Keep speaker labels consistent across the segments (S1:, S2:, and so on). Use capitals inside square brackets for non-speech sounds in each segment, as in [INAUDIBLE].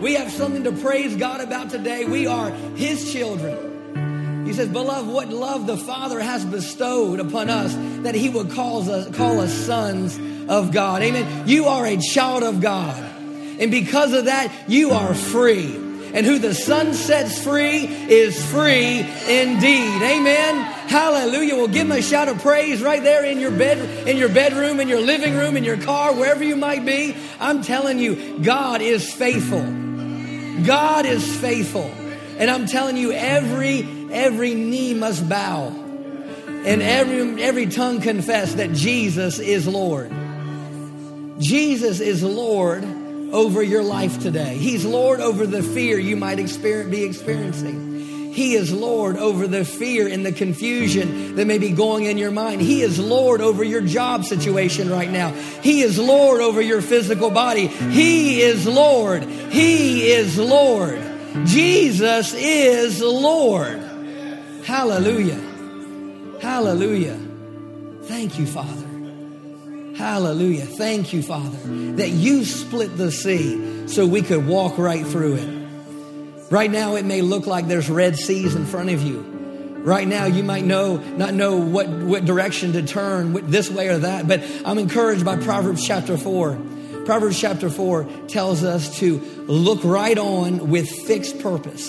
S1: We have something to praise God about today. We are His children. He says, Beloved, what love the Father has bestowed upon us that He would call us, call us sons of God. Amen. You are a child of God. And because of that, you are free. And who the Son sets free is free indeed. Amen. Hallelujah. Well, give him a shout of praise right there in your bed, in your bedroom, in your living room, in your car, wherever you might be. I'm telling you, God is faithful. God is faithful. And I'm telling you, every every knee must bow. And every every tongue confess that Jesus is Lord. Jesus is Lord over your life today. He's Lord over the fear you might be experiencing. He is Lord over the fear and the confusion that may be going in your mind. He is Lord over your job situation right now. He is Lord over your physical body. He is Lord. He is Lord. Jesus is Lord. Hallelujah. Hallelujah. Thank you, Father. Hallelujah. Thank you, Father, that you split the sea so we could walk right through it. Right now, it may look like there's red seas in front of you. Right now, you might know not know what, what direction to turn, this way or that, but I'm encouraged by Proverbs chapter 4. Proverbs chapter 4 tells us to look right on with fixed purpose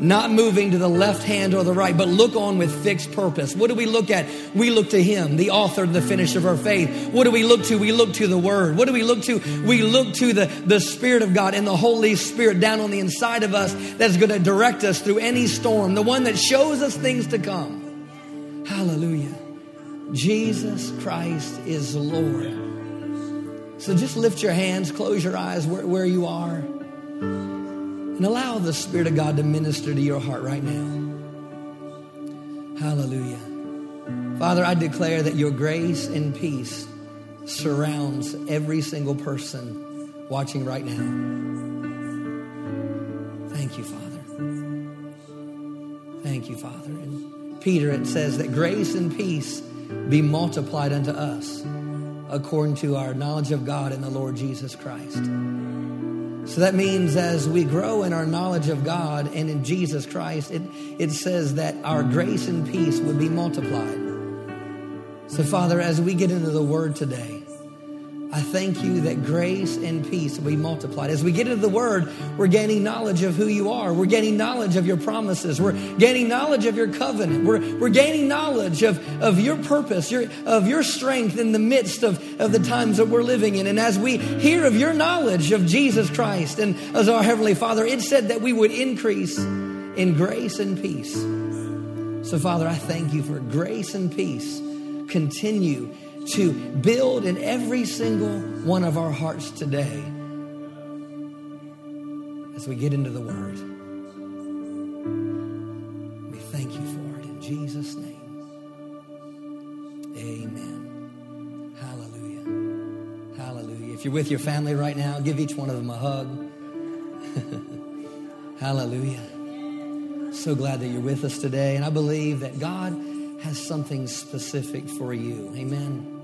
S1: not moving to the left hand or the right, but look on with fixed purpose. What do we look at? We look to Him, the author and the finisher of our faith. What do we look to? We look to the Word. What do we look to? We look to the, the Spirit of God and the Holy Spirit down on the inside of us that's going to direct us through any storm, the one that shows us things to come. Hallelujah. Jesus Christ is Lord. So just lift your hands, close your eyes where, where you are. And allow the Spirit of God to minister to your heart right now. Hallelujah. Father, I declare that your grace and peace surrounds every single person watching right now. Thank you, Father. Thank you, Father. And Peter, it says that grace and peace be multiplied unto us according to our knowledge of God and the Lord Jesus Christ. So that means as we grow in our knowledge of God and in Jesus Christ, it, it says that our grace and peace would be multiplied. So, Father, as we get into the Word today, I thank you that grace and peace will be multiplied. As we get into the word, we're gaining knowledge of who you are. We're gaining knowledge of your promises. We're gaining knowledge of your covenant. We're, we're gaining knowledge of, of your purpose, your, of your strength in the midst of, of the times that we're living in. And as we hear of your knowledge of Jesus Christ and as our Heavenly Father, it said that we would increase in grace and peace. So, Father, I thank you for grace and peace. Continue to build in every single one of our hearts today as we get into the Word. We thank you for it in Jesus' name. Amen. Hallelujah. Hallelujah. If you're with your family right now, give each one of them a hug. [LAUGHS] Hallelujah. So glad that you're with us today. And I believe that God has something specific for you. Amen.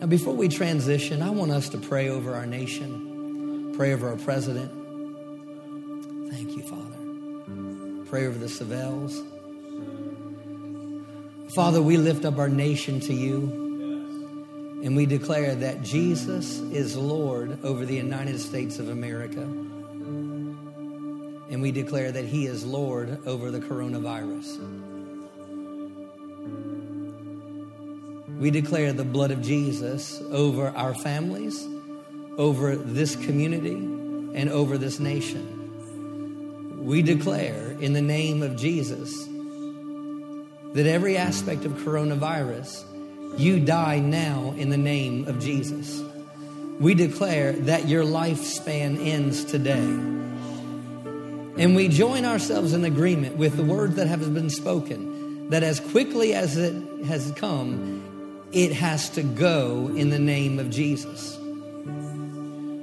S1: Now, before we transition, I want us to pray over our nation, pray over our president. Thank you, Father. Pray over the Savelles. Father, we lift up our nation to you. And we declare that Jesus is Lord over the United States of America. And we declare that He is Lord over the coronavirus. We declare the blood of Jesus over our families, over this community, and over this nation. We declare in the name of Jesus that every aspect of coronavirus, you die now in the name of Jesus. We declare that your lifespan ends today. And we join ourselves in agreement with the words that have been spoken, that as quickly as it has come, it has to go in the name of Jesus.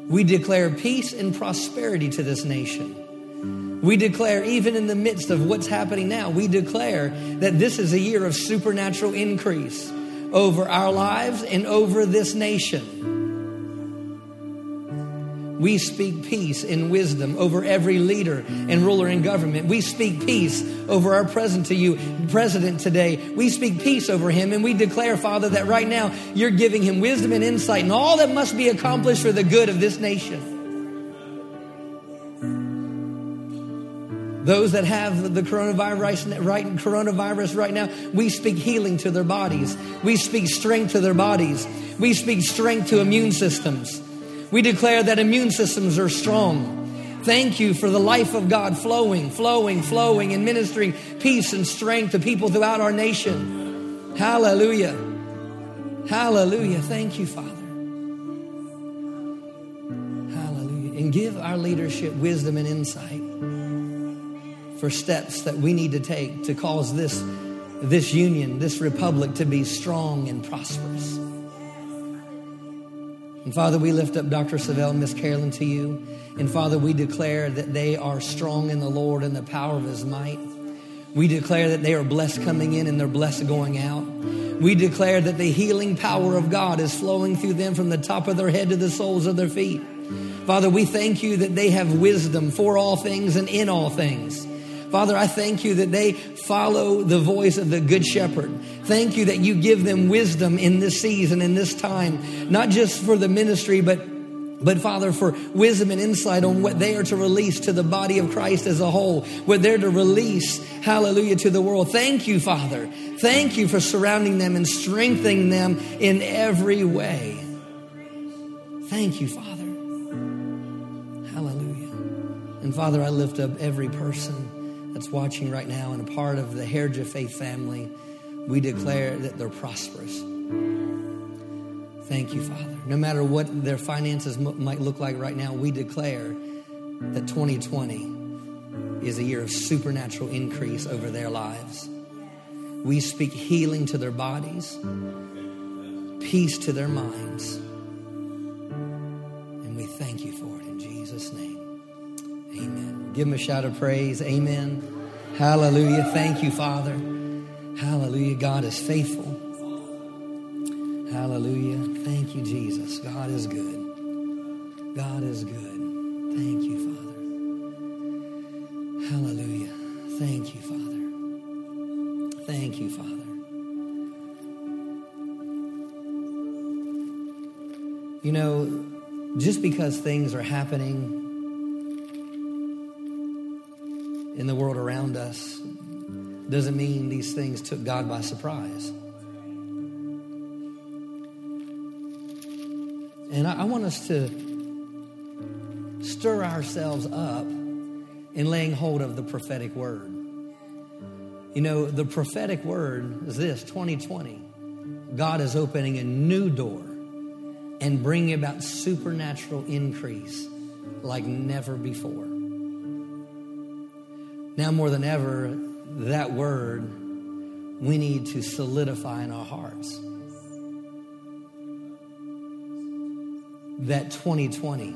S1: We declare peace and prosperity to this nation. We declare, even in the midst of what's happening now, we declare that this is a year of supernatural increase over our lives and over this nation. We speak peace and wisdom over every leader and ruler in government. We speak peace over our present to you, president today. We speak peace over him and we declare, Father, that right now you're giving him wisdom and insight and all that must be accomplished for the good of this nation. Those that have the coronavirus right, coronavirus right now, we speak healing to their bodies. We speak strength to their bodies. We speak strength to immune systems. We declare that immune systems are strong. Thank you for the life of God flowing, flowing, flowing, and ministering peace and strength to people throughout our nation. Hallelujah. Hallelujah. Thank you, Father. Hallelujah. And give our leadership wisdom and insight for steps that we need to take to cause this, this union, this republic to be strong and prosperous. And Father, we lift up Dr. Savelle and Miss Carolyn to you. And Father, we declare that they are strong in the Lord and the power of his might. We declare that they are blessed coming in and they're blessed going out. We declare that the healing power of God is flowing through them from the top of their head to the soles of their feet. Father, we thank you that they have wisdom for all things and in all things. Father, I thank you that they follow the voice of the Good Shepherd. Thank you that you give them wisdom in this season, in this time, not just for the ministry, but but Father, for wisdom and insight on what they are to release to the body of Christ as a whole, what they're to release, hallelujah, to the world. Thank you, Father. Thank you for surrounding them and strengthening them in every way. Thank you, Father. Hallelujah. And Father, I lift up every person that's watching right now and a part of the Heritage Faith family, we declare that they're prosperous. Thank you, Father. No matter what their finances m- might look like right now, we declare that 2020 is a year of supernatural increase over their lives. We speak healing to their bodies, peace to their minds, and we thank you for Give him a shout of praise. Amen. Hallelujah. Thank you, Father. Hallelujah. God is faithful. Hallelujah. Thank you, Jesus. God is good. God is good. Thank you, Father. Hallelujah. Thank you, Father. Thank you, Father. You know, just because things are happening in the world around us doesn't mean these things took God by surprise. And I, I want us to stir ourselves up in laying hold of the prophetic word. You know, the prophetic word is this 2020. God is opening a new door and bringing about supernatural increase like never before. Now, more than ever, that word we need to solidify in our hearts. That 2020,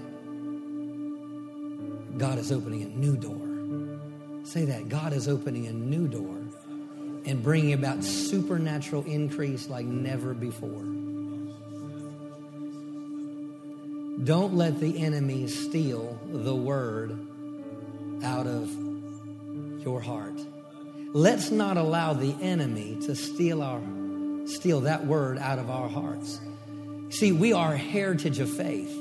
S1: God is opening a new door. Say that God is opening a new door and bringing about supernatural increase like never before. Don't let the enemy steal the word out of your heart. Let's not allow the enemy to steal our steal that word out of our hearts. See, we are a heritage of faith.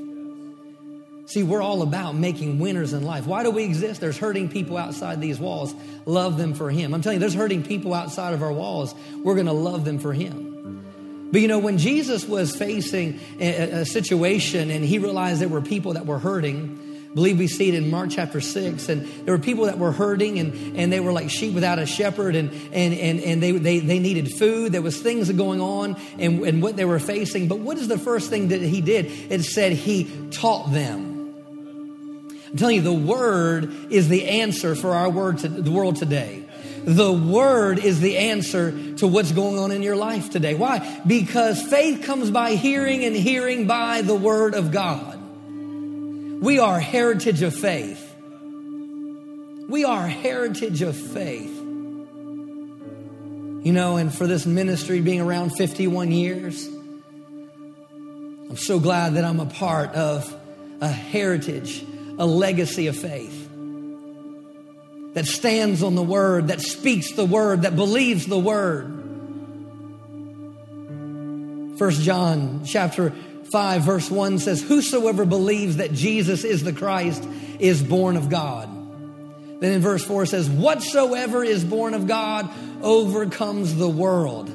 S1: See, we're all about making winners in life. Why do we exist? There's hurting people outside these walls. Love them for Him. I'm telling you, there's hurting people outside of our walls. We're going to love them for Him. But you know, when Jesus was facing a, a situation and He realized there were people that were hurting, believe we see it in Mark chapter 6. And there were people that were hurting and, and they were like sheep without a shepherd and, and, and, and they, they, they needed food. There was things going on and, and what they were facing. But what is the first thing that he did? It said he taught them. I'm telling you, the word is the answer for our word to the world today. The word is the answer to what's going on in your life today. Why? Because faith comes by hearing and hearing by the word of God. We are heritage of faith. We are heritage of faith. You know, and for this ministry being around 51 years, I'm so glad that I'm a part of a heritage, a legacy of faith that stands on the word, that speaks the word, that believes the word. First John chapter 5 verse 1 says, Whosoever believes that Jesus is the Christ is born of God. Then in verse 4 says, Whatsoever is born of God overcomes the world.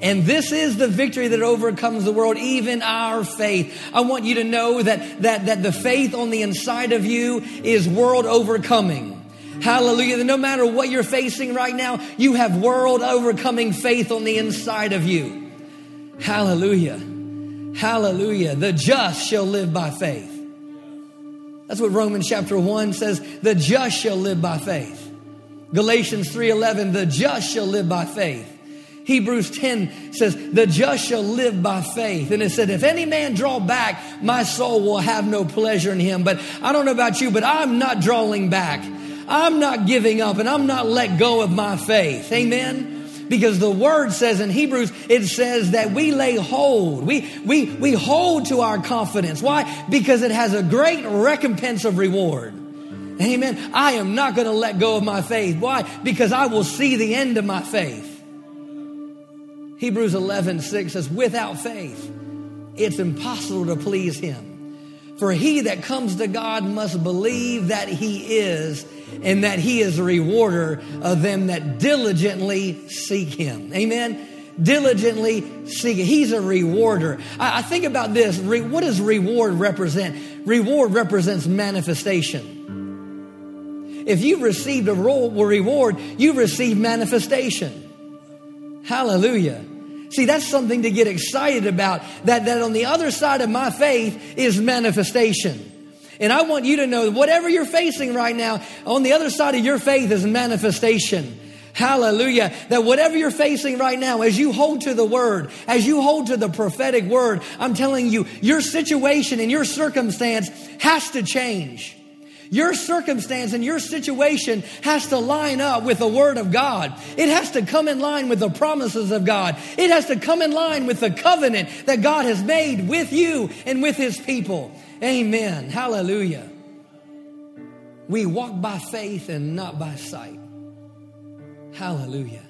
S1: And this is the victory that overcomes the world, even our faith. I want you to know that, that, that the faith on the inside of you is world overcoming. Hallelujah. That no matter what you're facing right now, you have world overcoming faith on the inside of you. Hallelujah. Hallelujah. The just shall live by faith. That's what Romans chapter 1 says, the just shall live by faith. Galatians 3:11, the just shall live by faith. Hebrews 10 says, the just shall live by faith. And it said, if any man draw back, my soul will have no pleasure in him. But I don't know about you, but I'm not drawing back. I'm not giving up and I'm not let go of my faith. Amen because the word says in Hebrews, it says that we lay hold. We, we, we hold to our confidence. Why? Because it has a great recompense of reward. Amen. I am not going to let go of my faith. Why? Because I will see the end of my faith. Hebrews 11, 6 says, without faith, it's impossible to please him. For he that comes to God must believe that he is, and that he is a rewarder of them that diligently seek him. Amen. Diligently seek. He's a rewarder. I, I think about this. Re, what does reward represent? Reward represents manifestation. If you've received a reward, you've received manifestation. Hallelujah. See, that's something to get excited about. That, that on the other side of my faith is manifestation. And I want you to know that whatever you're facing right now, on the other side of your faith is manifestation. Hallelujah. That whatever you're facing right now, as you hold to the word, as you hold to the prophetic word, I'm telling you, your situation and your circumstance has to change. Your circumstance and your situation has to line up with the Word of God. It has to come in line with the promises of God. It has to come in line with the covenant that God has made with you and with His people. Amen. Hallelujah. We walk by faith and not by sight. Hallelujah.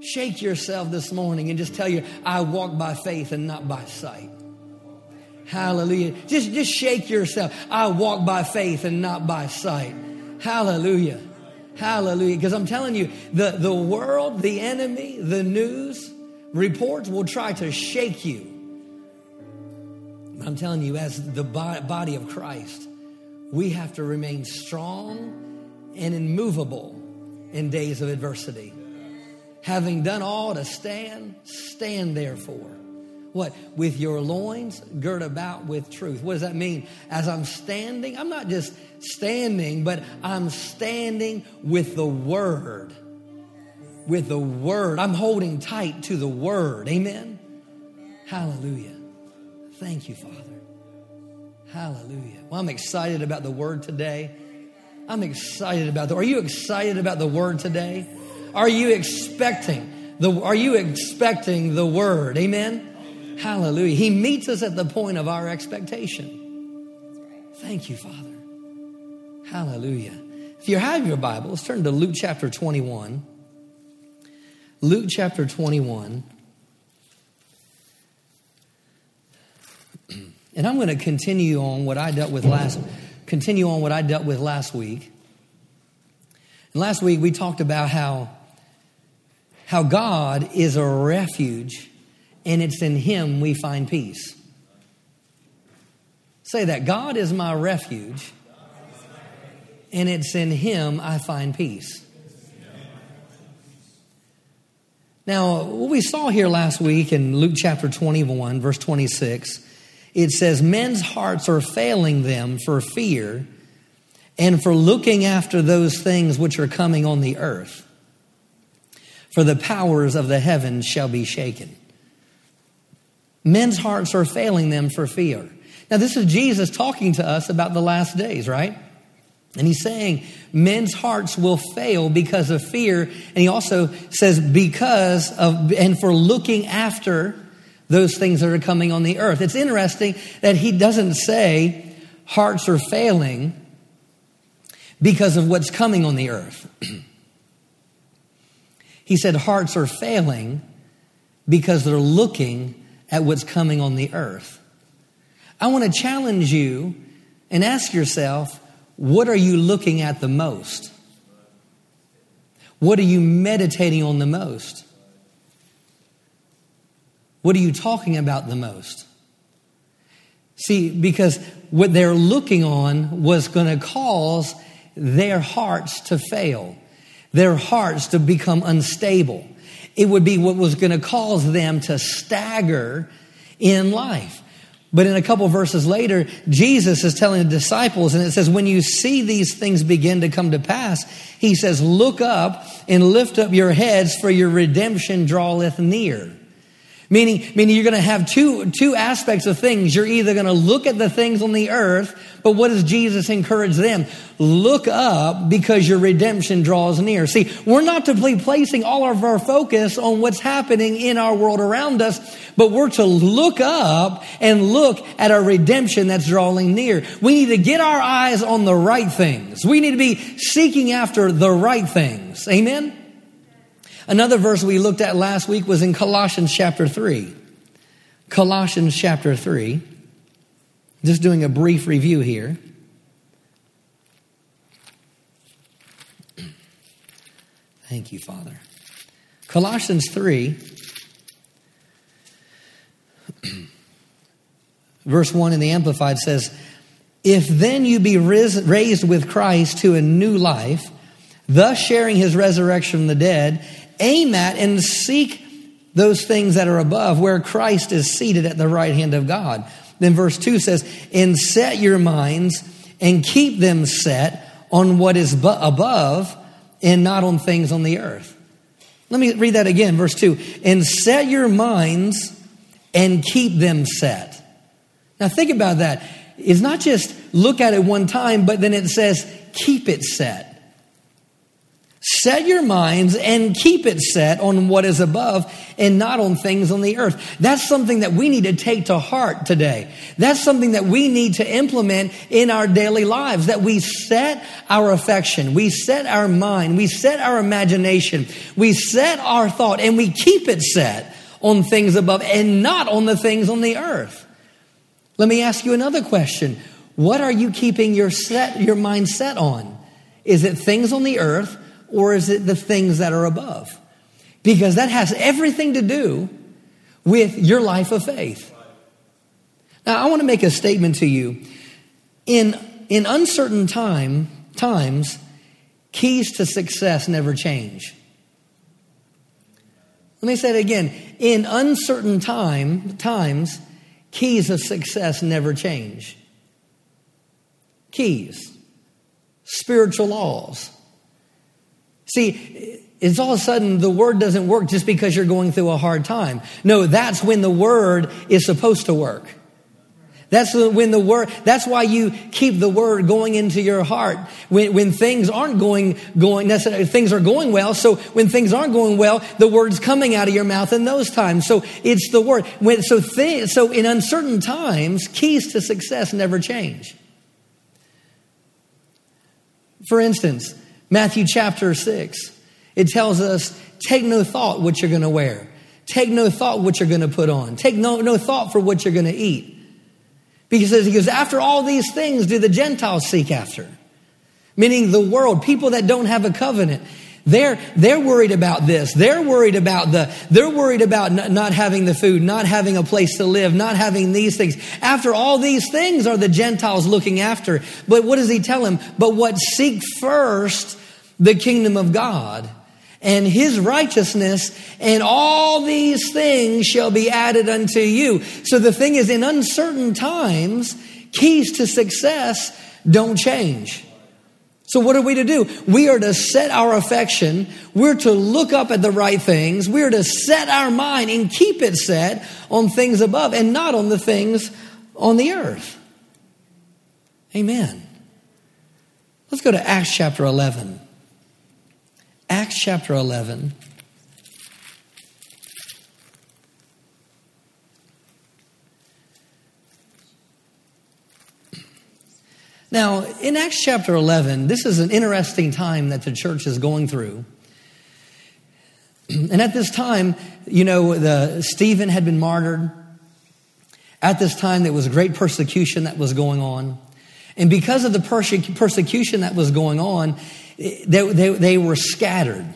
S1: Shake yourself this morning and just tell you, I walk by faith and not by sight. Hallelujah. Just, just shake yourself. I walk by faith and not by sight. Hallelujah. Hallelujah. Because I'm telling you, the, the world, the enemy, the news, reports will try to shake you. But I'm telling you, as the body of Christ, we have to remain strong and immovable in days of adversity. Having done all to stand, stand therefore. What? With your loins girt about with truth. What does that mean? As I'm standing, I'm not just standing, but I'm standing with the word. With the word. I'm holding tight to the word. Amen. Hallelujah. Thank you, Father. Hallelujah. Well, I'm excited about the word today. I'm excited about the Are you excited about the word today? Are you expecting the are you expecting the word? Amen. Hallelujah. He meets us at the point of our expectation. Thank you, Father. Hallelujah. If you have your Bible, let's turn to Luke chapter 21. Luke chapter 21. [CLEARS THROAT] And I'm going to continue on what I dealt with last continue on what I dealt with last week. And last week we talked about how how God is a refuge and it's in Him we find peace. Say that God is my refuge, and it's in Him I find peace. Now, what we saw here last week in Luke chapter 21, verse 26, it says, Men's hearts are failing them for fear and for looking after those things which are coming on the earth. For the powers of the heavens shall be shaken. Men's hearts are failing them for fear. Now, this is Jesus talking to us about the last days, right? And he's saying men's hearts will fail because of fear. And he also says, because of, and for looking after those things that are coming on the earth. It's interesting that he doesn't say hearts are failing because of what's coming on the earth. [CLEARS THROAT] he said hearts are failing because they're looking at what's coming on the earth. I want to challenge you and ask yourself, what are you looking at the most? What are you meditating on the most? What are you talking about the most? See, because what they're looking on was going to cause their hearts to fail, their hearts to become unstable. It would be what was going to cause them to stagger in life. But in a couple verses later, Jesus is telling the disciples, and it says, When you see these things begin to come to pass, he says, Look up and lift up your heads, for your redemption draweth near. Meaning, meaning you're going to have two, two aspects of things. You're either going to look at the things on the earth, but what does Jesus encourage them? Look up because your redemption draws near. See, we're not to be placing all of our focus on what's happening in our world around us, but we're to look up and look at our redemption that's drawing near. We need to get our eyes on the right things. We need to be seeking after the right things. Amen? Another verse we looked at last week was in Colossians chapter 3. Colossians chapter 3. Just doing a brief review here. Thank you, Father. Colossians 3, [CLEARS THROAT] verse 1 in the Amplified says, If then you be raised with Christ to a new life, thus sharing his resurrection from the dead, aim at and seek those things that are above, where Christ is seated at the right hand of God. Then verse 2 says, And set your minds and keep them set on what is above and not on things on the earth. Let me read that again, verse 2. And set your minds and keep them set. Now think about that. It's not just look at it one time, but then it says keep it set. Set your minds and keep it set on what is above and not on things on the earth. That's something that we need to take to heart today. That's something that we need to implement in our daily lives, that we set our affection, we set our mind, we set our imagination, we set our thought, and we keep it set on things above and not on the things on the earth. Let me ask you another question. What are you keeping your set, your mind set on? Is it things on the earth or is it the things that are above? Because that has everything to do with your life of faith. Now, I want to make a statement to you. In, in uncertain time, times, keys to success never change. Let me say it again. In uncertain time, times, keys of success never change. Keys, spiritual laws, See, it's all of a sudden the word doesn't work just because you're going through a hard time. No, that's when the word is supposed to work. That's when the word, that's why you keep the word going into your heart when, when things aren't going, going, necessarily, things are going well. So when things aren't going well, the word's coming out of your mouth in those times. So it's the word. When, so, th- so in uncertain times, keys to success never change. For instance, Matthew chapter 6, it tells us take no thought what you're going to wear. Take no thought what you're going to put on. Take no, no thought for what you're going to eat. Because he goes, after all these things do the Gentiles seek after. Meaning the world, people that don't have a covenant. They're, they're worried about this. They're worried about the, they're worried about not, not having the food, not having a place to live, not having these things. After all these things are the Gentiles looking after. But what does he tell them? But what seek first the kingdom of God and his righteousness, and all these things shall be added unto you. So the thing is, in uncertain times, keys to success don't change. So what are we to do? We are to set our affection. We're to look up at the right things. We're to set our mind and keep it set on things above and not on the things on the earth. Amen. Let's go to Acts chapter 11. Acts chapter 11. Now, in Acts chapter 11, this is an interesting time that the church is going through. And at this time, you know, the, Stephen had been martyred. At this time, there was great persecution that was going on. And because of the perse- persecution that was going on, they, they, they were scattered.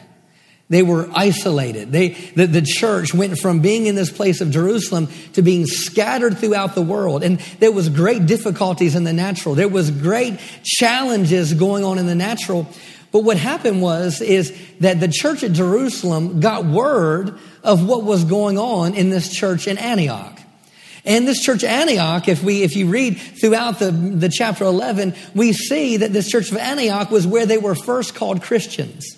S1: They were isolated. They, the, the church went from being in this place of Jerusalem to being scattered throughout the world. And there was great difficulties in the natural. There was great challenges going on in the natural. But what happened was, is that the church at Jerusalem got word of what was going on in this church in Antioch. And this church Antioch, if we, if you read throughout the, the chapter 11, we see that this church of Antioch was where they were first called Christians.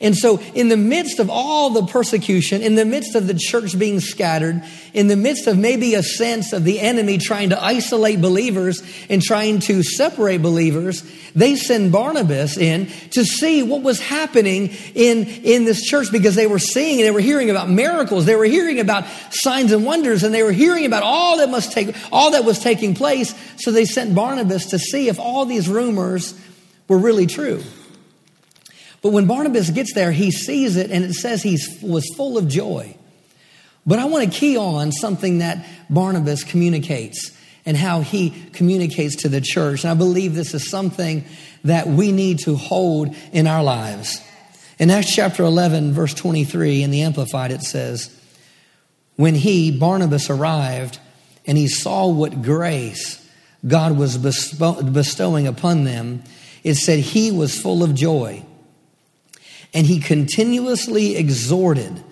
S1: And so, in the midst of all the persecution, in the midst of the church being scattered, in the midst of maybe a sense of the enemy trying to isolate believers and trying to separate believers, they send Barnabas in to see what was happening in, in this church because they were seeing they were hearing about miracles. They were hearing about signs and wonders and they were hearing about all that must take, all that was taking place. So they sent Barnabas to see if all these rumors were really true. But when Barnabas gets there, he sees it and it says he was full of joy. But I want to key on something that Barnabas communicates and how he communicates to the church. And I believe this is something that we need to hold in our lives. In Acts chapter 11, verse 23, in the Amplified, it says, When he, Barnabas, arrived and he saw what grace God was bestowing upon them, it said he was full of joy and he continuously exhorted,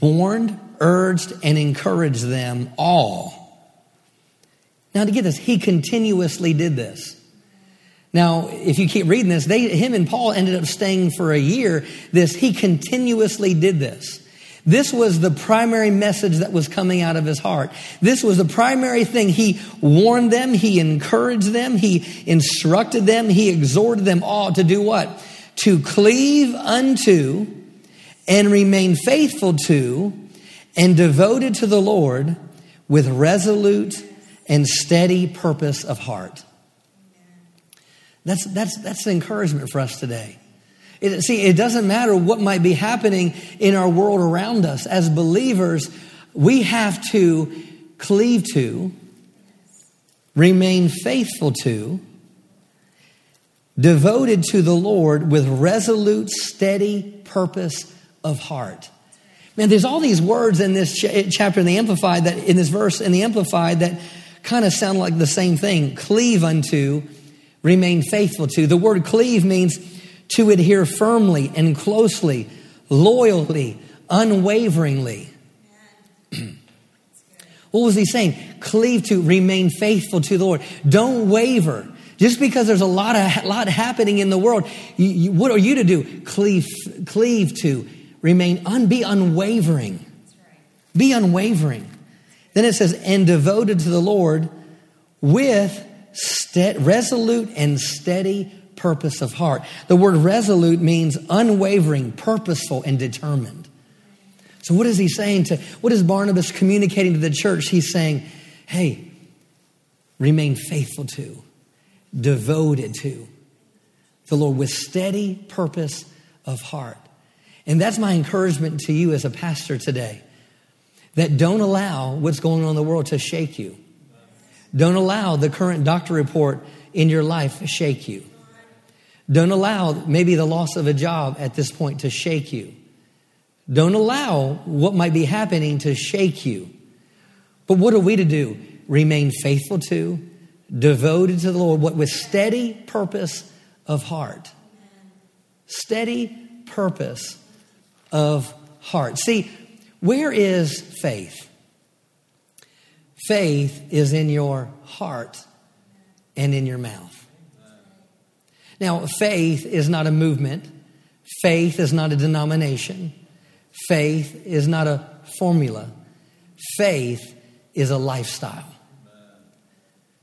S1: warned, urged, and encouraged them all. Now, to get this, he continuously did this. Now, if you keep reading this, they, him and Paul ended up staying for a year. This, he continuously did this. This was the primary message that was coming out of his heart. This was the primary thing. He warned them, he encouraged them, he instructed them, he exhorted them all to do what? To cleave unto and remain faithful to and devoted to the Lord with resolute and steady purpose of heart. That's, that's, that's an encouragement for us today. It, see, it doesn't matter what might be happening in our world around us. As believers, we have to cleave to, remain faithful to, devoted to the Lord with resolute, steady purpose of heart. Man, there's all these words in this ch- chapter in the Amplified that, in this verse in the Amplified that kind of sound like the same thing. Cleave unto, remain faithful to. The word cleave means to adhere firmly and closely, loyally, unwaveringly. [CLEARS THROAT] what was he saying? Cleave to, remain faithful to the Lord. Don't waver. Just because there's a lot of lot happening in the world, you, you, what are you to do? Cleave, cleave to, remain, un, be unwavering. Be unwavering. Then it says, and devoted to the Lord with resolute and steady purpose of heart. The word resolute means unwavering, purposeful, and determined. So, what is he saying to, what is Barnabas communicating to the church? He's saying, hey, remain faithful to, devoted to the Lord with steady purpose of heart. And that's my encouragement to you as a pastor today. That don't allow what's going on in the world to shake you. Don't allow the current doctor report in your life shake you. Don't allow maybe the loss of a job at this point to shake you. Don't allow what might be happening to shake you. But what are we to do? Remain faithful to, devoted to the Lord, what with steady purpose of heart. Steady purpose of heart. See, where is faith? Faith is in your heart and in your mouth. Now, faith is not a movement. Faith is not a denomination. Faith is not a formula. Faith is a lifestyle.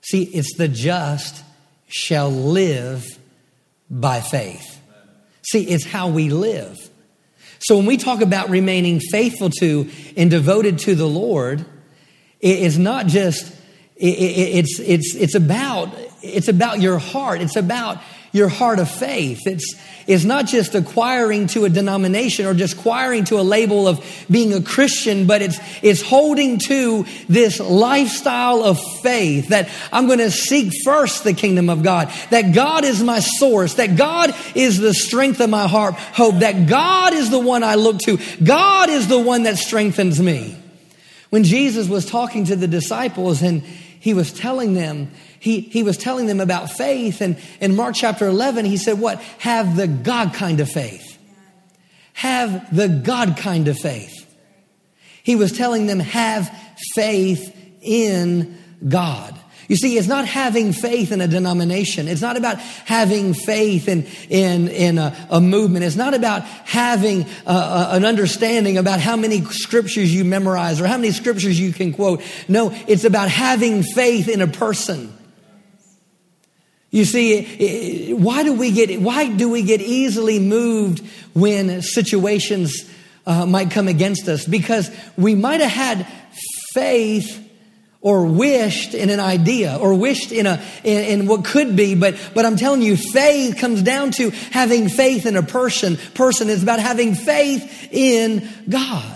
S1: See, it's the just shall live by faith. See, it's how we live. So when we talk about remaining faithful to and devoted to the Lord, it is not just it's, it's, it's about, it's about your heart. It's about your heart of faith. It's, it's not just acquiring to a denomination or just acquiring to a label of being a Christian, but it's, it's holding to this lifestyle of faith that I'm going to seek first the kingdom of God, that God is my source, that God is the strength of my heart, hope, that God is the one I look to. God is the one that strengthens me. When Jesus was talking to the disciples and he was telling them, he, he was telling them about faith. And in Mark chapter 11, he said, What? Have the God kind of faith. Have the God kind of faith. He was telling them, Have faith in God. You see, it's not having faith in a denomination. It's not about having faith in, in, in a, a movement. It's not about having a, a, an understanding about how many scriptures you memorize or how many scriptures you can quote. No, it's about having faith in a person. You see, why do we get, why do we get easily moved when situations uh, might come against us? Because we might have had faith or wished in an idea or wished in a in, in, what could be but but i'm telling you faith comes down to having faith in a person person is about having faith in god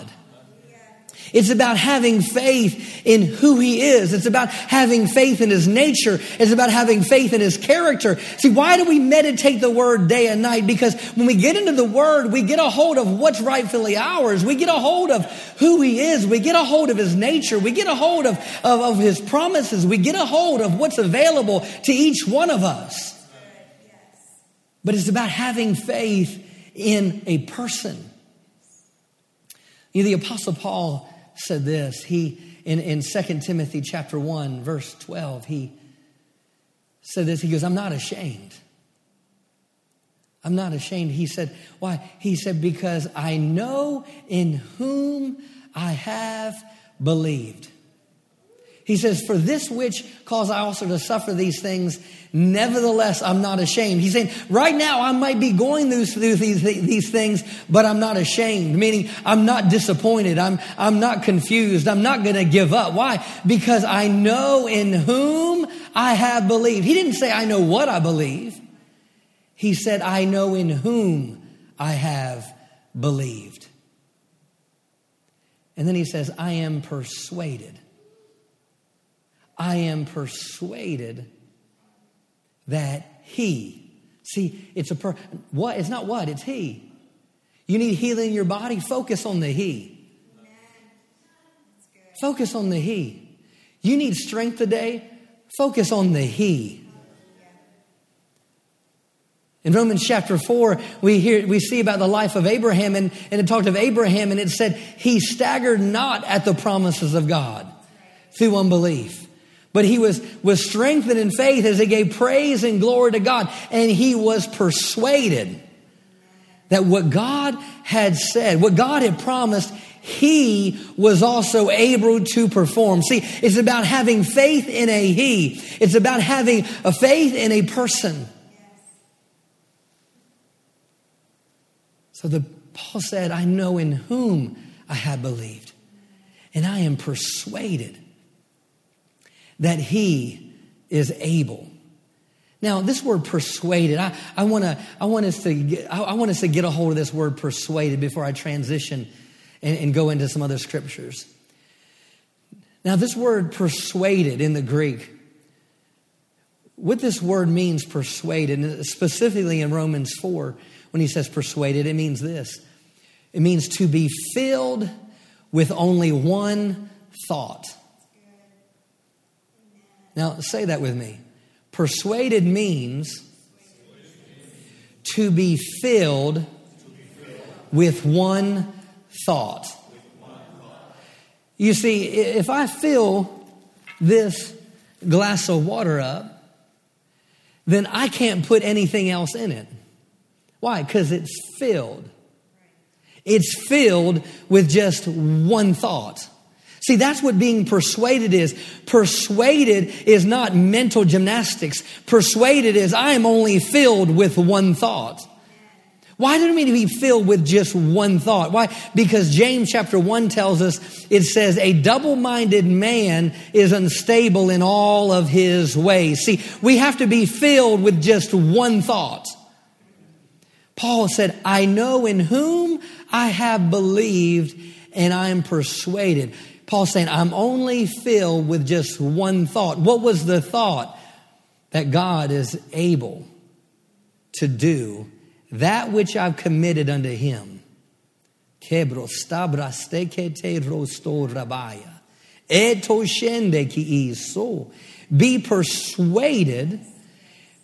S1: it's about having faith in who he is. It's about having faith in his nature. It's about having faith in his character. See, why do we meditate the word day and night? Because when we get into the word, we get a hold of what's rightfully ours. We get a hold of who he is. We get a hold of his nature. We get a hold of, of, of his promises. We get a hold of what's available to each one of us. But it's about having faith in a person. You know, the apostle Paul said this. He, in, in 2 Timothy chapter 1, verse 12, he said this. He goes, I'm not ashamed. I'm not ashamed. He said, why? He said, because I know in whom I have believed. He says, For this which cause I also to suffer these things, nevertheless I'm not ashamed. He's saying, Right now I might be going through, through these, these things, but I'm not ashamed. Meaning, I'm not disappointed. I'm, I'm not confused. I'm not going to give up. Why? Because I know in whom I have believed. He didn't say, I know what I believe. He said, I know in whom I have believed. And then he says, I am persuaded I am persuaded that he, see, it's a per, what? It's not what, it's he. You need healing in your body, focus on the he. Focus on the he. You need strength today, focus on the he. In Romans chapter 4, we hear we see about the life of Abraham, and, and it talked of Abraham, and it said, He staggered not at the promises of God through unbelief. But he was, was strengthened in faith as he gave praise and glory to God. And he was persuaded that what God had said, what God had promised, he was also able to perform. See, it's about having faith in a he. It's about having a faith in a person. So the Paul said, I know in whom I have believed, and I am persuaded that he is able. Now, this word persuaded, I, I, wanna, I, want us to get, I, I want us to get a hold of this word persuaded before I transition and, and go into some other scriptures. Now, this word persuaded in the Greek, what this word means persuaded, specifically in Romans 4, when he says persuaded, it means this it means to be filled with only one thought. Now, say that with me. Persuaded means to be filled with one thought. You see, if I fill this glass of water up, then I can't put anything else in it. Why? Because it's filled. It's filled with just one thought. See, that's what being persuaded is. Persuaded is not mental gymnastics. Persuaded is I am only filled with one thought. Why do we need to be filled with just one thought? Why? Because James chapter 1 tells us it says, a double minded man is unstable in all of his ways. See, we have to be filled with just one thought. Paul said, I know in whom I have believed and I am persuaded. Paul's saying, I'm only filled with just one thought. What was the thought? That God is able to do that which I've committed unto him. Be persuaded,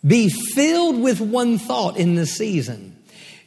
S1: be filled with one thought in this season.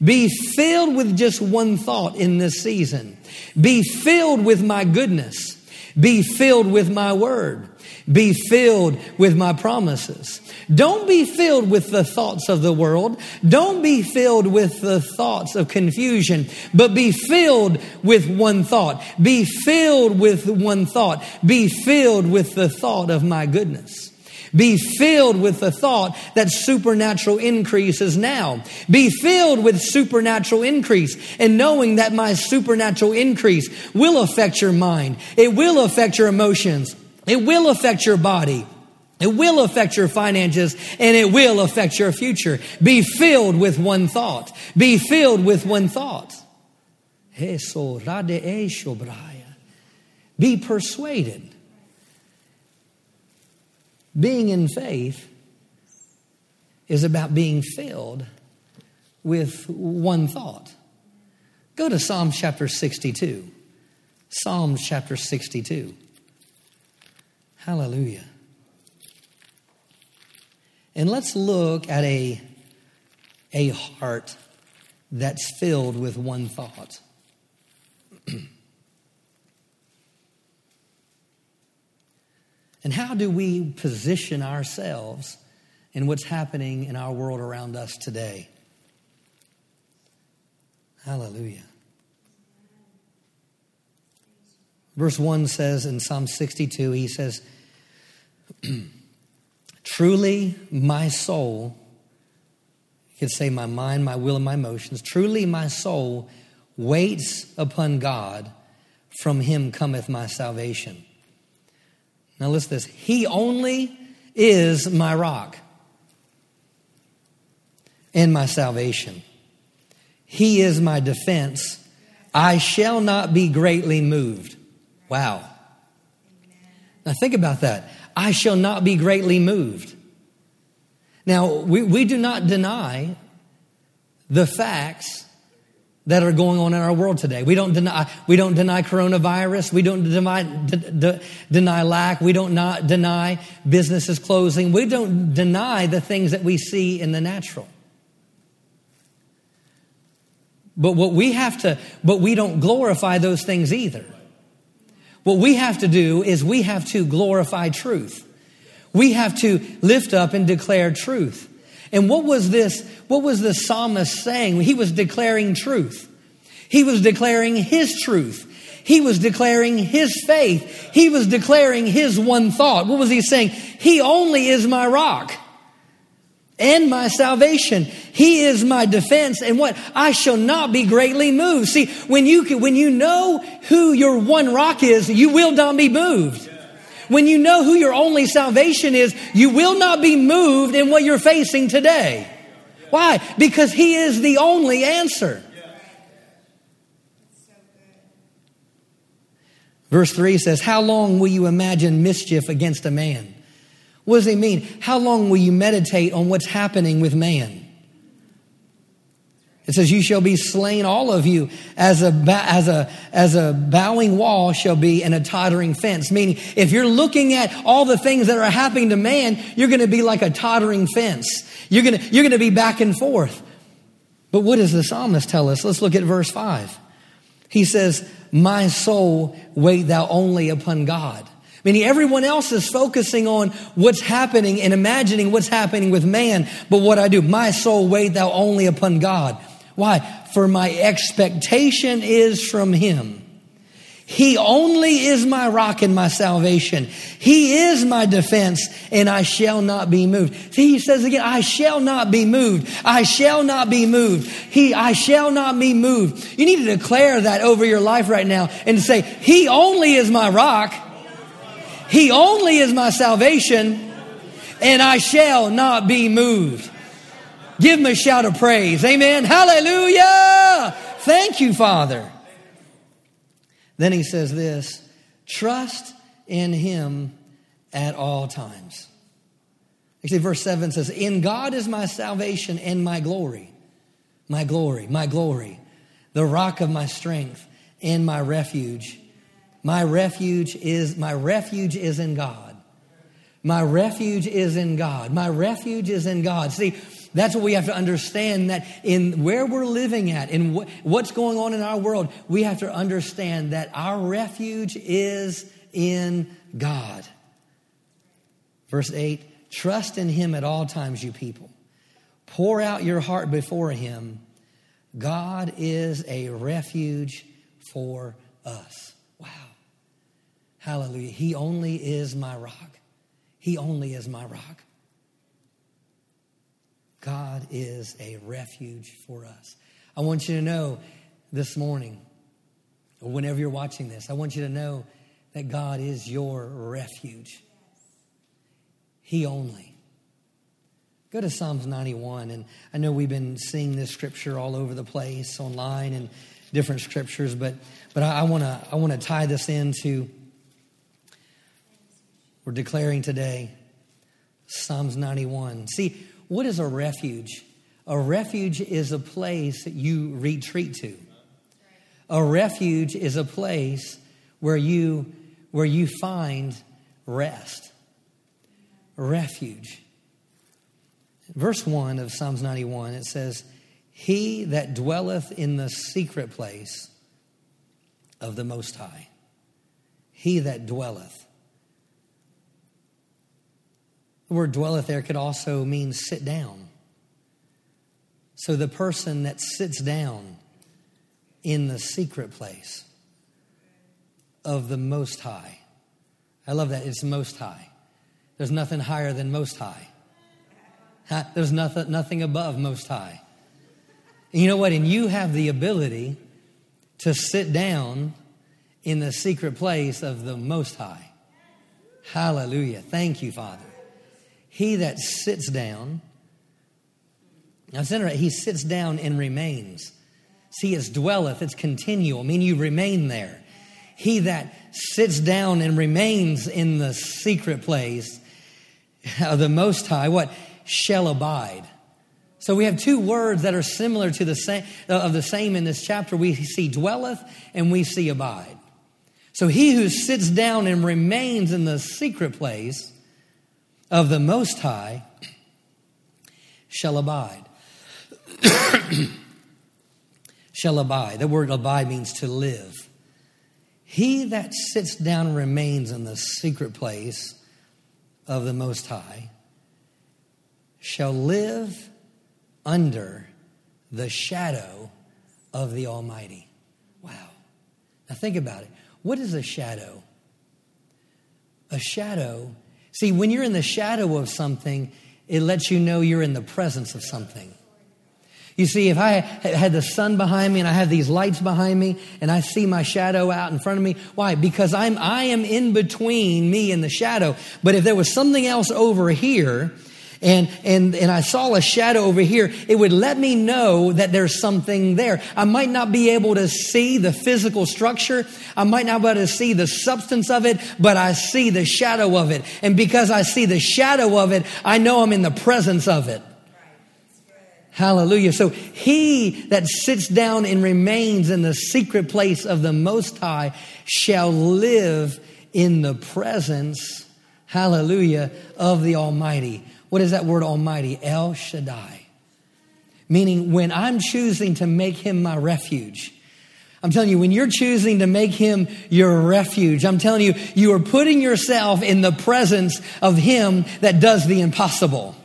S1: Be filled with just one thought in this season. Be filled with my goodness. Be filled with my word. Be filled with my promises. Don't be filled with the thoughts of the world. Don't be filled with the thoughts of confusion, but be filled with one thought. Be filled with one thought. Be filled with the thought of my goodness. Be filled with the thought that supernatural increase is now. Be filled with supernatural increase and knowing that my supernatural increase will affect your mind. It will affect your emotions. It will affect your body. It will affect your finances and it will affect your future. Be filled with one thought. Be filled with one thought. Be persuaded. Being in faith is about being filled with one thought. Go to Psalm chapter 62. Psalm chapter 62. Hallelujah. And let's look at a, a heart that's filled with one thought. [CLEARS THROAT] and how do we position ourselves in what's happening in our world around us today? Hallelujah. Verse 1 says in Psalm 62, he says, [CLEARS THROAT] Truly, my soul, you could say my mind, my will, and my emotions, truly, my soul waits upon God. From him cometh my salvation. Now, listen this. He only is my rock and my salvation. He is my defense. I shall not be greatly moved. Wow. Now think about that. I shall not be greatly moved. Now, we, we do not deny the facts that are going on in our world today. We don't deny, we don't deny coronavirus. We don't deny, d- d- deny lack. We don't not deny businesses closing. We don't deny the things that we see in the natural. But what we have to, but we don't glorify those things either. What we have to do is we have to glorify truth. We have to lift up and declare truth. And what was this? What was the psalmist saying? He was declaring truth. He was declaring his truth. He was declaring his faith. He was declaring his one thought. What was he saying? He only is my rock and my salvation. He is my defense and what? I shall not be greatly moved. See, when you, when you know who your one rock is, you will not be moved. When you know who your only salvation is, you will not be moved in what you're facing today. Why? Because He is the only answer. Verse 3 says, How long will you imagine mischief against a man? What does he mean? How long will you meditate on what's happening with man? It says, You shall be slain, all of you, as a, as a, as a bowing wall shall be and a tottering fence. Meaning, if you're looking at all the things that are happening to man, you're going to be like a tottering fence. You're going you're to be back and forth. But what does the psalmist tell us? Let's look at verse 5. He says, My soul, wait thou only upon God. Meaning everyone else is focusing on what's happening and imagining what's happening with man. But what I do, my soul wait thou only upon God. Why? For my expectation is from him. He only is my rock and my salvation. He is my defense and I shall not be moved. See, he says again, I shall not be moved. I shall not be moved. He, I shall not be moved. You need to declare that over your life right now and say, He only is my rock. He only is my salvation and I shall not be moved. Give him a shout of praise. Amen. Hallelujah. Thank you, Father. Then he says this trust in him at all times. See, verse 7 says, In God is my salvation and my glory. My glory, my glory, the rock of my strength and my refuge. My refuge is my refuge is in God. My refuge is in God. My refuge is in God. See, that's what we have to understand that in where we're living at, in what's going on in our world, we have to understand that our refuge is in God. Verse 8 Trust in Him at all times, you people. Pour out your heart before Him. God is a refuge for us. Wow. Hallelujah. He only is my rock. He only is my rock. God is a refuge for us. I want you to know this morning, or whenever you're watching this, I want you to know that God is your refuge. He only. Go to Psalms 91, and I know we've been seeing this scripture all over the place online and different scriptures, but but I, want to I want to tie this into we're declaring today Psalms 91. See, what is a refuge? A refuge is a place that you retreat to. A refuge is a place where you where you find rest. Refuge. Verse 1 of Psalms 91 it says, "He that dwelleth in the secret place of the most high." He that dwelleth the word dwelleth there could also mean sit down. So the person that sits down in the secret place of the Most High. I love that. It's Most High. There's nothing higher than Most High. There's nothing, nothing above Most High. And you know what? And you have the ability to sit down in the secret place of the Most High. Hallelujah. Thank you, Father. He that sits down, now it's interesting, he sits down and remains. See, it's dwelleth, it's continual, I mean, you remain there. He that sits down and remains in the secret place of the Most High, what? Shall abide. So we have two words that are similar to the same, uh, of the same in this chapter. We see dwelleth and we see abide. So he who sits down and remains in the secret place of the Most High shall abide. [COUGHS] shall abide. The word abide means to live. He that sits down and remains in the secret place of the Most High shall live under the shadow of the Almighty. Wow. Now think about it. What is a shadow? A shadow See, when you're in the shadow of something, it lets you know you're in the presence of something. You see, if I had the sun behind me and I have these lights behind me and I see my shadow out in front of me, why? Because I'm, I am in between me and the shadow. But if there was something else over here, and, and, and I saw a shadow over here, it would let me know that there's something there. I might not be able to see the physical structure. I might not be able to see the substance of it, but I see the shadow of it. And because I see the shadow of it, I know I'm in the presence of it. Hallelujah. So he that sits down and remains in the secret place of the Most High shall live in the presence, hallelujah, of the Almighty. What is that word Almighty? El Shaddai. Meaning, when I'm choosing to make him my refuge, I'm telling you, when you're choosing to make him your refuge, I'm telling you, you are putting yourself in the presence of him that does the impossible.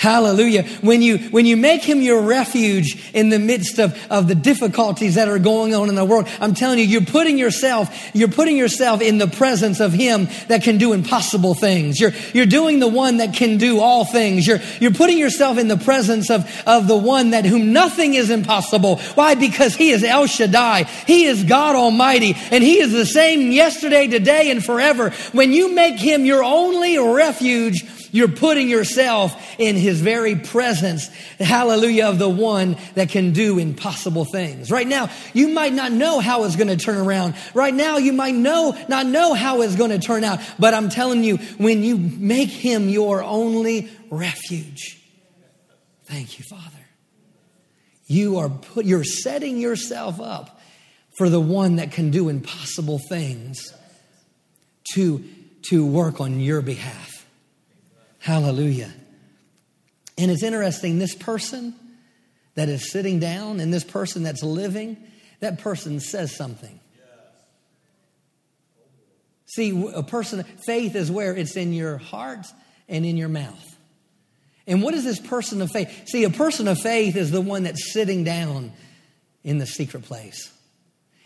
S1: Hallelujah. When you, when you make him your refuge in the midst of, of the difficulties that are going on in the world, I'm telling you, you're putting yourself, you're putting yourself in the presence of him that can do impossible things. You're, you're doing the one that can do all things. You're, you're putting yourself in the presence of, of the one that whom nothing is impossible. Why? Because he is El Shaddai. He is God Almighty and he is the same yesterday, today, and forever. When you make him your only refuge, you're putting yourself in his very presence, hallelujah, of the one that can do impossible things. Right now, you might not know how it's going to turn around. Right now, you might know, not know how it's going to turn out. But I'm telling you, when you make him your only refuge, thank you, Father. You are put, you're setting yourself up for the one that can do impossible things to, to work on your behalf. Hallelujah. And it's interesting, this person that is sitting down and this person that's living, that person says something. See, a person, faith is where it's in your heart and in your mouth. And what is this person of faith? See, a person of faith is the one that's sitting down in the secret place.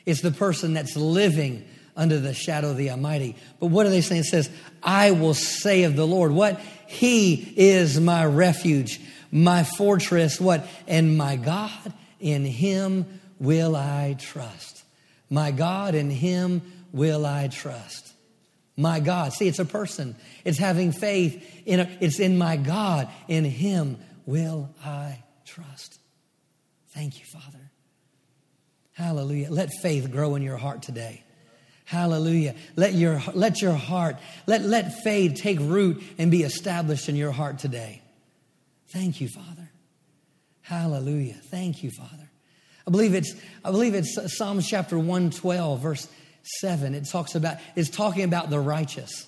S1: It's the person that's living under the shadow of the Almighty. But what are they saying? It says, I will say of the Lord, what? He is my refuge, my fortress, what? And my God, in him will I trust. My God, in him will I trust. My God. See, it's a person. It's having faith in a, it's in my God. In him will I trust. Thank you, Father. Hallelujah. Let faith grow in your heart today. Hallelujah. Let your, let your heart, let, let faith take root and be established in your heart today. Thank you, Father. Hallelujah. Thank you, Father. I believe it's, I believe it's Psalms chapter 112, verse 7. It talks about, it's talking about the righteous.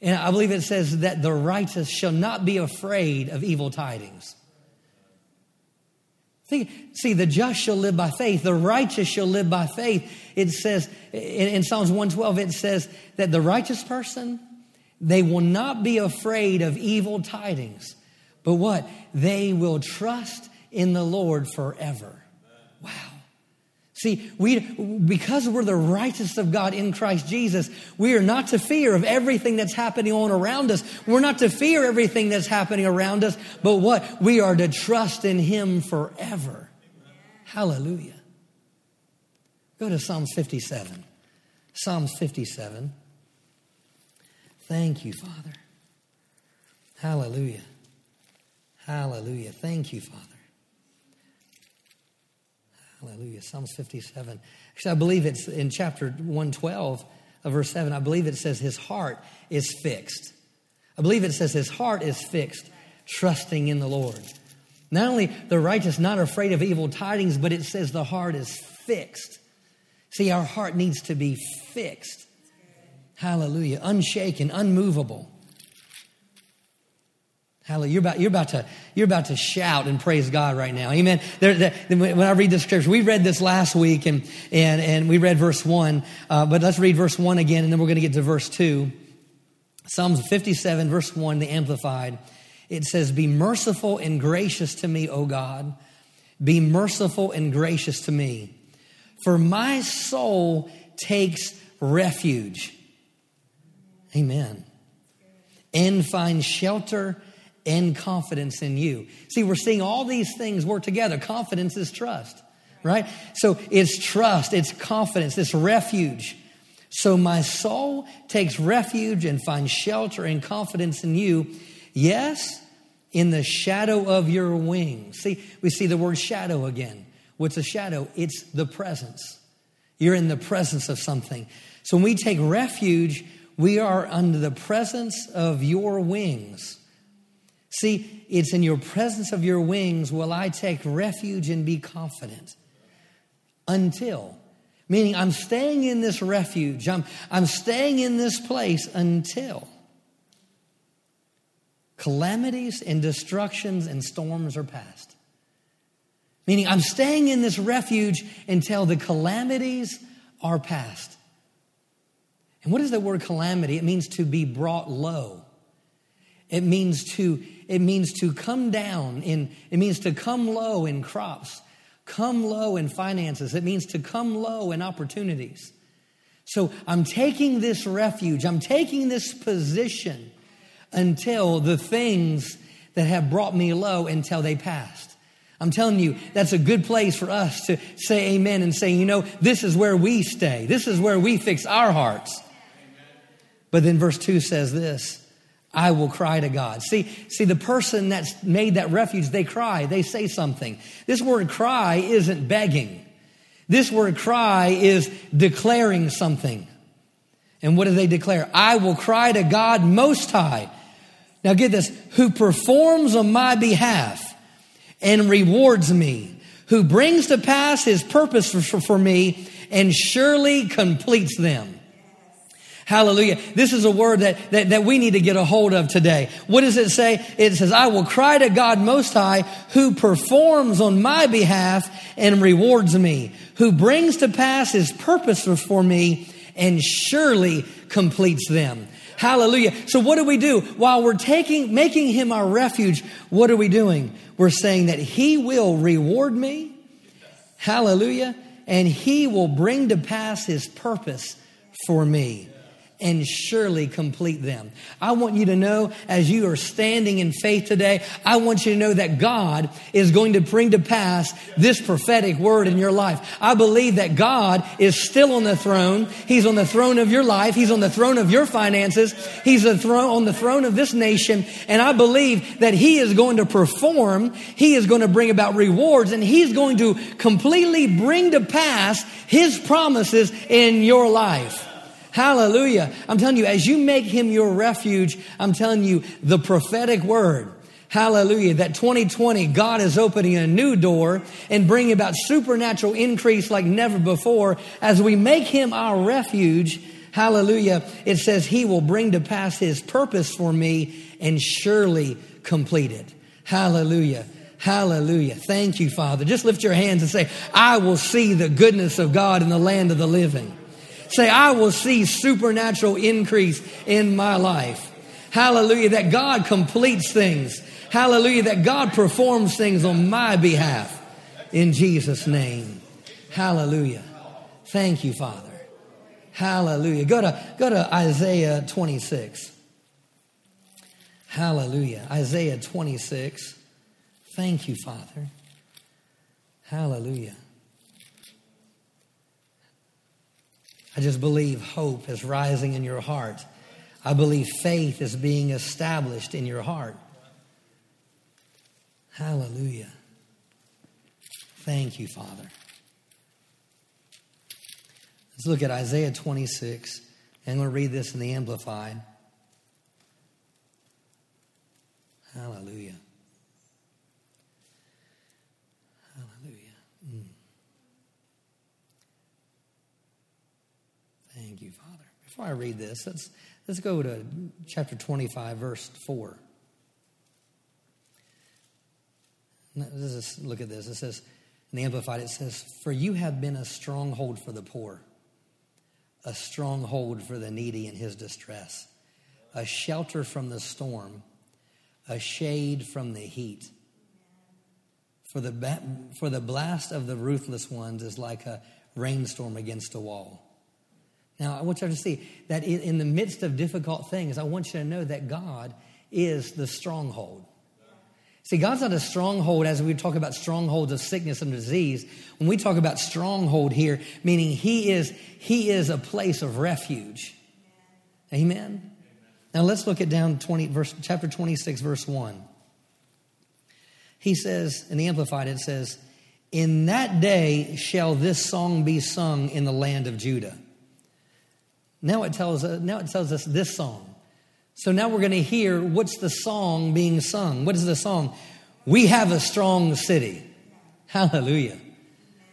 S1: And I believe it says that the righteous shall not be afraid of evil tidings. See, the just shall live by faith. The righteous shall live by faith. It says in, in Psalms 112, it says that the righteous person, they will not be afraid of evil tidings. But what? They will trust in the Lord forever. Wow. See, we, because we're the righteous of God in Christ Jesus, we are not to fear of everything that's happening on around us. We're not to fear everything that's happening around us, but what? We are to trust in Him forever. Hallelujah. Go to Psalms 57. Psalms 57. Thank you, Father. Hallelujah. Hallelujah. Thank you, Father. Hallelujah. Psalms 57. Actually, I believe it's in chapter 112 of uh, verse 7. I believe it says his heart is fixed. I believe it says his heart is fixed, trusting in the Lord. Not only the righteous, not afraid of evil tidings, but it says the heart is fixed. See, our heart needs to be fixed. Hallelujah. Unshaken, unmovable. Hallelujah. You're about, you're about, to, you're about to shout and praise God right now. Amen. There, there, when I read the scripture, we read this last week and, and, and we read verse 1, uh, but let's read verse 1 again and then we're going to get to verse 2. Psalms 57, verse 1, the Amplified. It says, Be merciful and gracious to me, O God. Be merciful and gracious to me. For my soul takes refuge. Amen. And finds shelter and confidence in you. See, we're seeing all these things work together. Confidence is trust, right? So it's trust, it's confidence, it's refuge. So my soul takes refuge and finds shelter and confidence in you. Yes, in the shadow of your wings. See, we see the word shadow again. What's a shadow? It's the presence. You're in the presence of something. So when we take refuge, we are under the presence of your wings. See, it's in your presence of your wings will I take refuge and be confident. Until, meaning I'm staying in this refuge, I'm, I'm staying in this place until calamities and destructions and storms are past. Meaning, I'm staying in this refuge until the calamities are past. And what is the word calamity? It means to be brought low. It means to, it means to come down in, it means to come low in crops, come low in finances. It means to come low in opportunities. So I'm taking this refuge, I'm taking this position until the things that have brought me low until they passed. I'm telling you, that's a good place for us to say amen and say, you know, this is where we stay. This is where we fix our hearts. But then verse 2 says this I will cry to God. See, see, the person that's made that refuge, they cry, they say something. This word cry isn't begging. This word cry is declaring something. And what do they declare? I will cry to God most high. Now get this, who performs on my behalf and rewards me, who brings to pass his purpose for, for me and surely completes them. Hallelujah. This is a word that, that, that we need to get a hold of today. What does it say? It says, I will cry to God Most High, who performs on my behalf and rewards me, who brings to pass his purpose for me and surely completes them. Hallelujah. So what do we do? While we're taking, making him our refuge, what are we doing? We're saying that he will reward me. Hallelujah. And he will bring to pass his purpose for me and surely complete them. I want you to know as you are standing in faith today, I want you to know that God is going to bring to pass this prophetic word in your life. I believe that God is still on the throne. He's on the throne of your life. He's on the throne of your finances. He's on the throne of this nation. And I believe that He is going to perform. He is going to bring about rewards and He's going to completely bring to pass His promises in your life. Hallelujah. I'm telling you, as you make him your refuge, I'm telling you the prophetic word. Hallelujah. That 2020, God is opening a new door and bringing about supernatural increase like never before. As we make him our refuge, hallelujah, it says he will bring to pass his purpose for me and surely complete it. Hallelujah. Hallelujah. Thank you, Father. Just lift your hands and say, I will see the goodness of God in the land of the living. Say, I will see supernatural increase in my life. Hallelujah. That God completes things. Hallelujah. That God performs things on my behalf. In Jesus' name. Hallelujah. Thank you, Father. Hallelujah. Go to, go to Isaiah 26. Hallelujah. Isaiah 26. Thank you, Father. Hallelujah. I just believe hope is rising in your heart. I believe faith is being established in your heart. Hallelujah. Thank you, Father. Let's look at Isaiah 26. And I'm going to read this in the Amplified. Hallelujah. Before I read this, let's, let's go to chapter 25, verse 4. Let's just look at this. It says, in the Amplified, it says, For you have been a stronghold for the poor, a stronghold for the needy in his distress, a shelter from the storm, a shade from the heat. For the, for the blast of the ruthless ones is like a rainstorm against a wall. Now, I want you to see that in the midst of difficult things, I want you to know that God is the stronghold. See, God's not a stronghold as we talk about strongholds of sickness and disease. When we talk about stronghold here, meaning He is, He is a place of refuge. Amen. Now let's look at down 20, verse, chapter 26, verse 1. He says, in the Amplified, it says, In that day shall this song be sung in the land of Judah. Now it tells us, now it tells us this song. So now we're going to hear what's the song being sung. What is the song? We have a strong city. Hallelujah.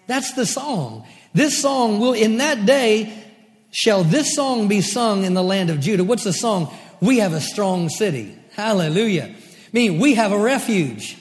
S1: That's the song. This song will, in that day, shall this song be sung in the land of Judah. What's the song? We have a strong city. Hallelujah. Meaning we have a refuge.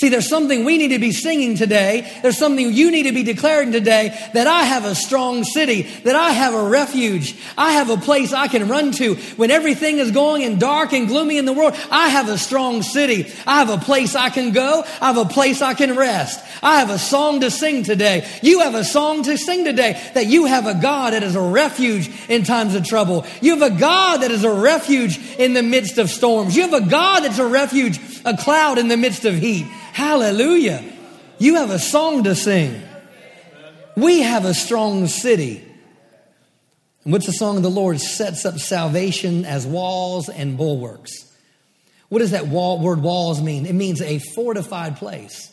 S1: See, there's something we need to be singing today. There's something you need to be declaring today that I have a strong city, that I have a refuge. I have a place I can run to when everything is going in dark and gloomy in the world. I have a strong city. I have a place I can go. I have a place I can rest. I have a song to sing today. You have a song to sing today that you have a God that is a refuge in times of trouble. You have a God that is a refuge in the midst of storms. You have a God that's a refuge, a cloud in the midst of heat. Hallelujah. You have a song to sing. We have a strong city. And what's the song of the Lord? Sets up salvation as walls and bulwarks. What does that wall, word walls mean? It means a fortified place.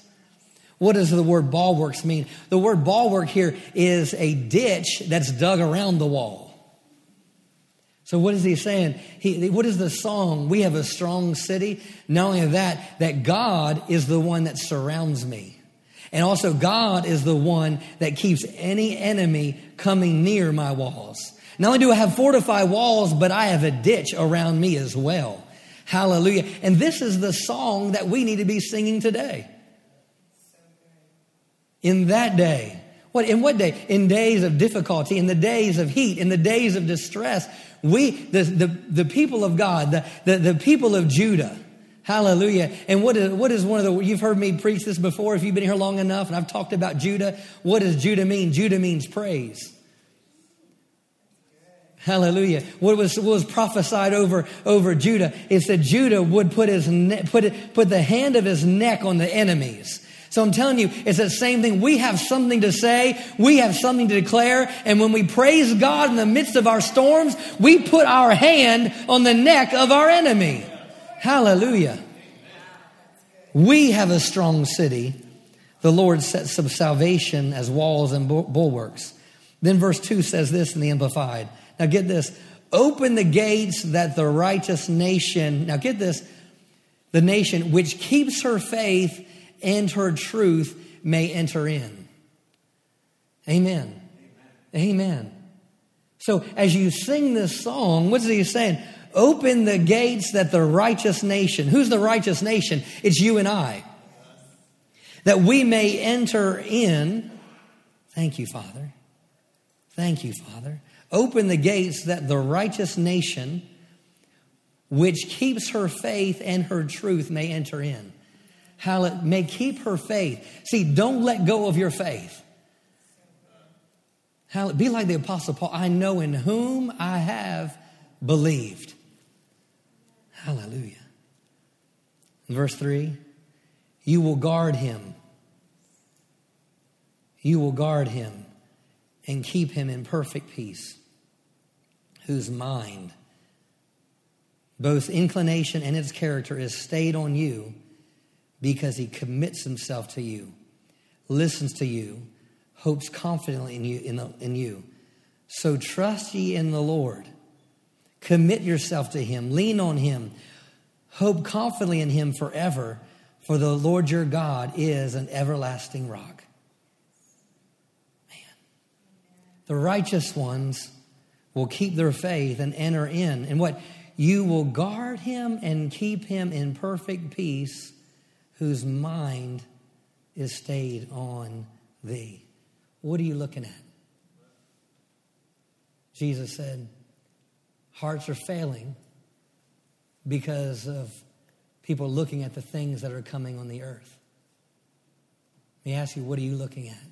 S1: What does the word bulwarks mean? The word bulwark here is a ditch that's dug around the wall. So what is he saying? He, what is the song? We have a strong city. Not only that, that God is the one that surrounds me. And also God is the one that keeps any enemy coming near my walls. Not only do I have fortified walls, but I have a ditch around me as well. Hallelujah. And this is the song that we need to be singing today. In that day. What, in what day? In days of difficulty, in the days of heat, in the days of distress, we, the, the, the people of God, the, the, the people of Judah, Hallelujah. And what is, what is one of the, you've heard me preach this before if you've been here long enough, and I've talked about Judah. What does Judah mean? Judah means praise. Hallelujah. What was, what was prophesied over, over Judah? It said Judah would put his, ne- put, it, put the hand of his neck on the enemies. So I'm telling you, it's the same thing. We have something to say. We have something to declare. And when we praise God in the midst of our storms, we put our hand on the neck of our enemy. Hallelujah. We have a strong city. The Lord sets up salvation as walls and bulwarks. Then verse 2 says this in the Amplified. Now get this. Open the gates that the righteous nation, now get this, the nation which keeps her faith and her truth may enter in. Amen. Amen. Amen. So as you sing this song, what's he saying? Open the gates that the righteous nation, who's the righteous nation? It's you and I. That we may enter in. Thank you, Father. Thank you, Father. Open the gates that the righteous nation, which keeps her faith and her truth, may enter in how it may keep her faith. See, don't let go of your faith. How be like the apostle Paul. I know in whom I have believed. Hallelujah. verse 3 You will guard him. You will guard him and keep him in perfect peace, whose mind, both inclination and its character, is stayed on you because he commits himself to you, listens to you, hopes confidently in you, in, the, in you. So trust ye in the Lord. Commit yourself to him, lean on him, hope confidently in him forever, for the Lord your God is an everlasting rock. Man. The righteous ones will keep their faith and enter in. And what? You will guard him and keep him in perfect peace whose mind is stayed on thee. What are you looking at? Jesus said, Hearts are failing because of people looking at the things that are coming on the earth. Let me ask you, what are you looking at?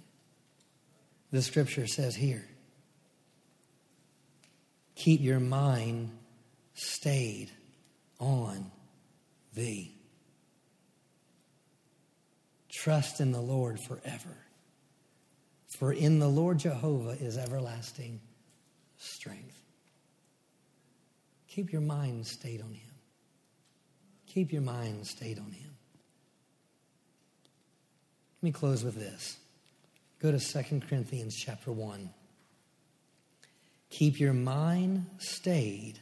S1: The scripture says here keep your mind stayed on thee. Trust in the Lord forever. For in the Lord Jehovah is everlasting strength. Keep your mind stayed on Him. Keep your mind stayed on Him. Let me close with this. Go to 2 Corinthians chapter 1. Keep your mind stayed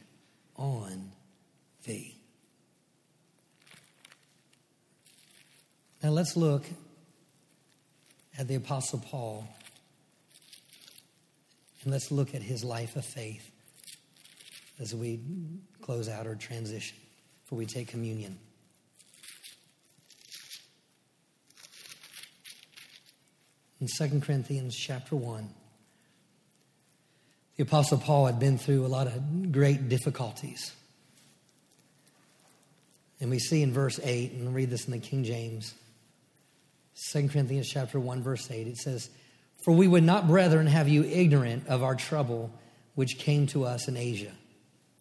S1: on thee. Now let's look at the Apostle Paul and let's look at his life of faith as we close out our transition before we take communion. in 2 Corinthians chapter 1. The Apostle Paul had been through a lot of great difficulties. And we see in verse 8, and I'll read this in the King James, 2 Corinthians chapter 1, verse 8, it says, For we would not, brethren, have you ignorant of our trouble which came to us in Asia.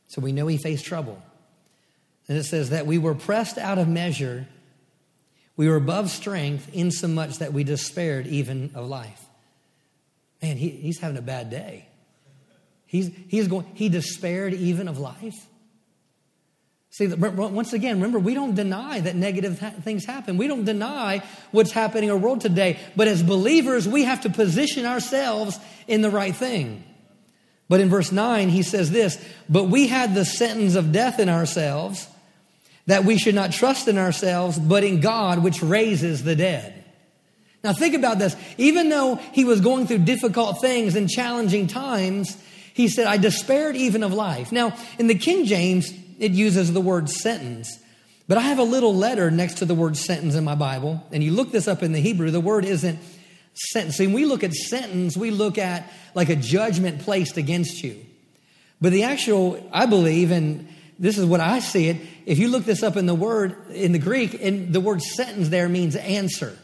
S1: So we know he faced trouble. And it says that we were pressed out of measure, we were above strength, insomuch that we despaired even of life. Man, he, he's having a bad day. He's, he's going, he despaired even of life. See, once again, remember, we don't deny that negative things happen. We don't deny what's happening in our world today. But as believers, we have to position ourselves in the right thing. But in verse 9, he says this But we had the sentence of death in ourselves, that we should not trust in ourselves, but in God, which raises the dead. Now, think about this. Even though he was going through difficult things and challenging times, he said, I despaired even of life. Now, in the King James, it uses the word sentence. But I have a little letter next to the word sentence in my Bible, and you look this up in the Hebrew, the word isn't sentence. When we look at sentence, we look at like a judgment placed against you. But the actual, I believe, and this is what I see it, if you look this up in the word, in the Greek, and the word sentence there means answer.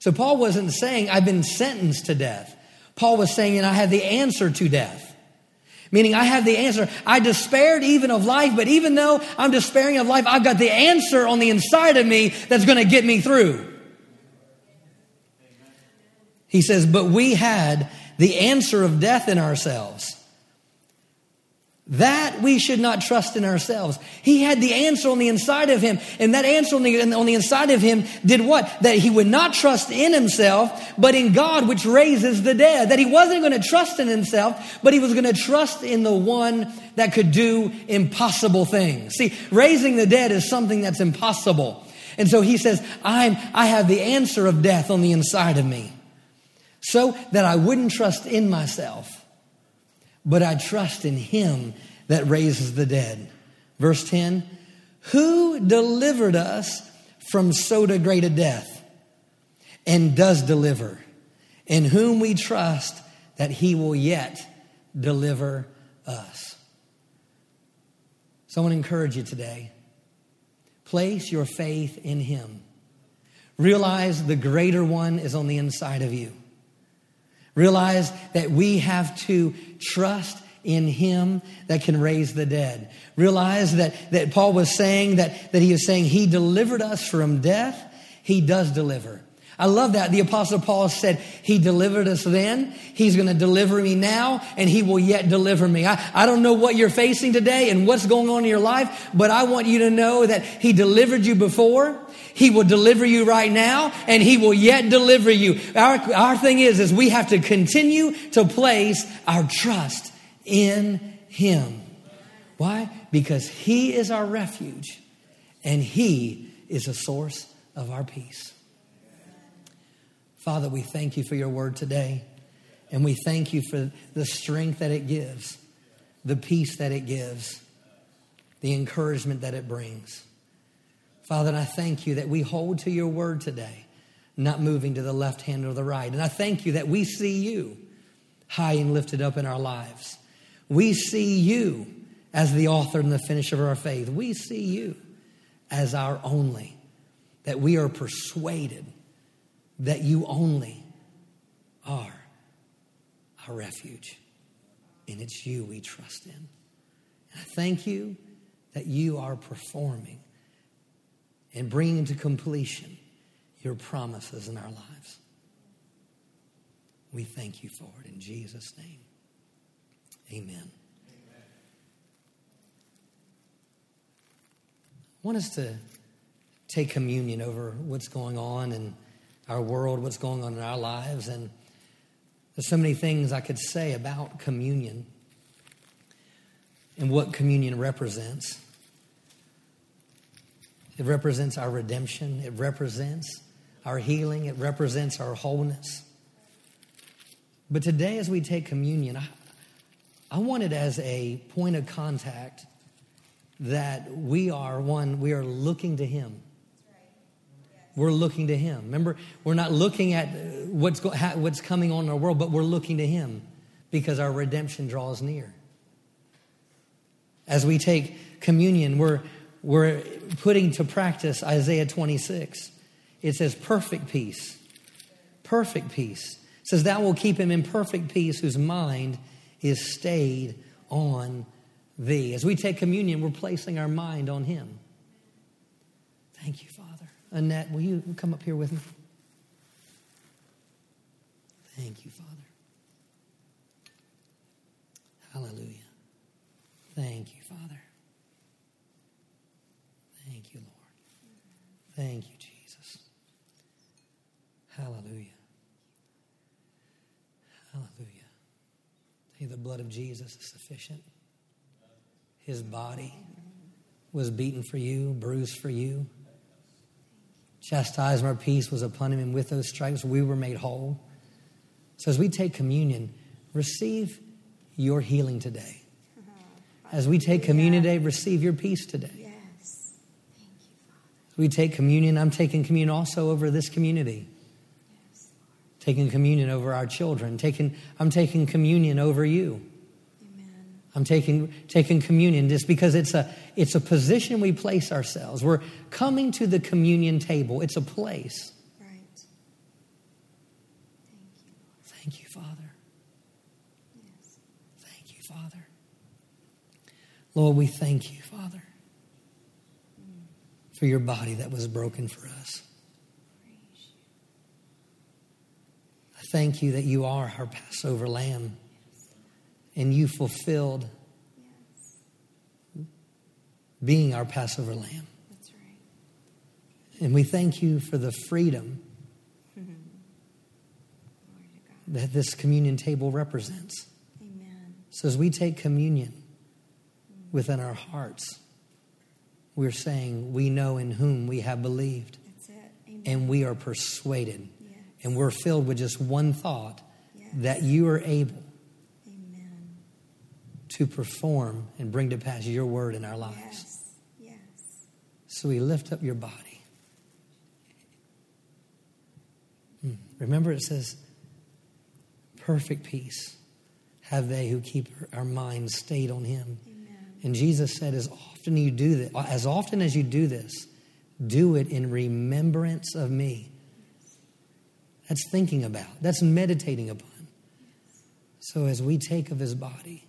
S1: So Paul wasn't saying, I've been sentenced to death. Paul was saying, and I have the answer to death. Meaning, I have the answer. I despaired even of life, but even though I'm despairing of life, I've got the answer on the inside of me that's going to get me through. He says, but we had the answer of death in ourselves. That we should not trust in ourselves. He had the answer on the inside of him, and that answer on the, on the inside of him did what? That he would not trust in himself, but in God, which raises the dead. That he wasn't going to trust in himself, but he was going to trust in the one that could do impossible things. See, raising the dead is something that's impossible. And so he says, I'm, I have the answer of death on the inside of me. So that I wouldn't trust in myself but I trust in him that raises the dead. Verse 10 Who delivered us from so great a death and does deliver, in whom we trust that he will yet deliver us. So I want to encourage you today. Place your faith in him. Realize the greater one is on the inside of you. Realize that we have to trust in him that can raise the dead. Realize that, that Paul was saying that, that he is saying he delivered us from death. He does deliver. I love that. The apostle Paul said, he delivered us then. He's going to deliver me now and he will yet deliver me. I, I don't know what you're facing today and what's going on in your life, but I want you to know that he delivered you before. He will deliver you right now and he will yet deliver you. Our, our thing is, is we have to continue to place our trust in him. Why? Because he is our refuge and he is a source of our peace. Father, we thank you for your word today. And we thank you for the strength that it gives, the peace that it gives, the encouragement that it brings. Father, and I thank you that we hold to your word today, not moving to the left hand or the right. And I thank you that we see you high and lifted up in our lives. We see you as the author and the finisher of our faith. We see you as our only, that we are persuaded that you only are our refuge. And it's you we trust in. And I thank you that you are performing and bringing to completion your promises in our lives. We thank you for it in Jesus' name. Amen. Amen. I want us to take communion over what's going on in our world, what's going on in our lives. And there's so many things I could say about communion and what communion represents. It represents our redemption, it represents our healing, it represents our wholeness. But today, as we take communion, I, I want it as a point of contact that we are one, we are looking to Him. We're looking to Him. Remember, we're not looking at what's, go, what's coming on in our world, but we're looking to Him because our redemption draws near. As we take communion, we're, we're putting to practice Isaiah 26. It says, perfect peace. Perfect peace. It says, Thou will keep him in perfect peace whose mind is stayed on thee. As we take communion, we're placing our mind on him. Thank you, Father. Annette, will you come up here with me? Thank you, Father. Hallelujah. Thank you, Father. Thank you, Lord. Thank you, Jesus. Hallelujah. Hallelujah. Hey, the blood of Jesus is sufficient. His body was beaten for you, bruised for you. Chastisement of our peace was upon him, and with those stripes we were made whole. So as we take communion, receive your healing today. As we take communion today, receive your peace today.
S2: Yes. Thank you, Father.
S1: As we take communion, I'm taking communion also over this community.
S2: Yes,
S1: Taking communion over our children. Taking, I'm taking communion over you.
S2: Amen.
S1: I'm taking, taking communion just because it's a, it's a position we place ourselves. We're coming to the communion table. It's a place.
S2: Right. Thank you,
S1: Thank you, Father.
S2: Yes.
S1: Thank you, Father. Lord, we thank you, Father, for your body that was broken for us. I thank you that you are our Passover lamb and you fulfilled being our Passover lamb.
S2: Right.
S1: And we thank you for the freedom that this communion table represents.
S2: Amen.
S1: So as we take communion within our hearts, we're saying we know in whom we have believed
S2: That's it. Amen.
S1: and we are persuaded
S2: yes.
S1: and we're filled with just one thought
S2: Yes.
S1: that you are able
S2: Amen.
S1: to perform and bring to pass your word in our lives.
S2: Yes. Yes.
S1: So we lift up your body. Hmm. Remember, it says, perfect peace have they who keep our minds stayed on him. And Jesus said, as often you do this, as often as you do this, do it in remembrance of me. That's thinking about, that's meditating upon. So as we take of his body,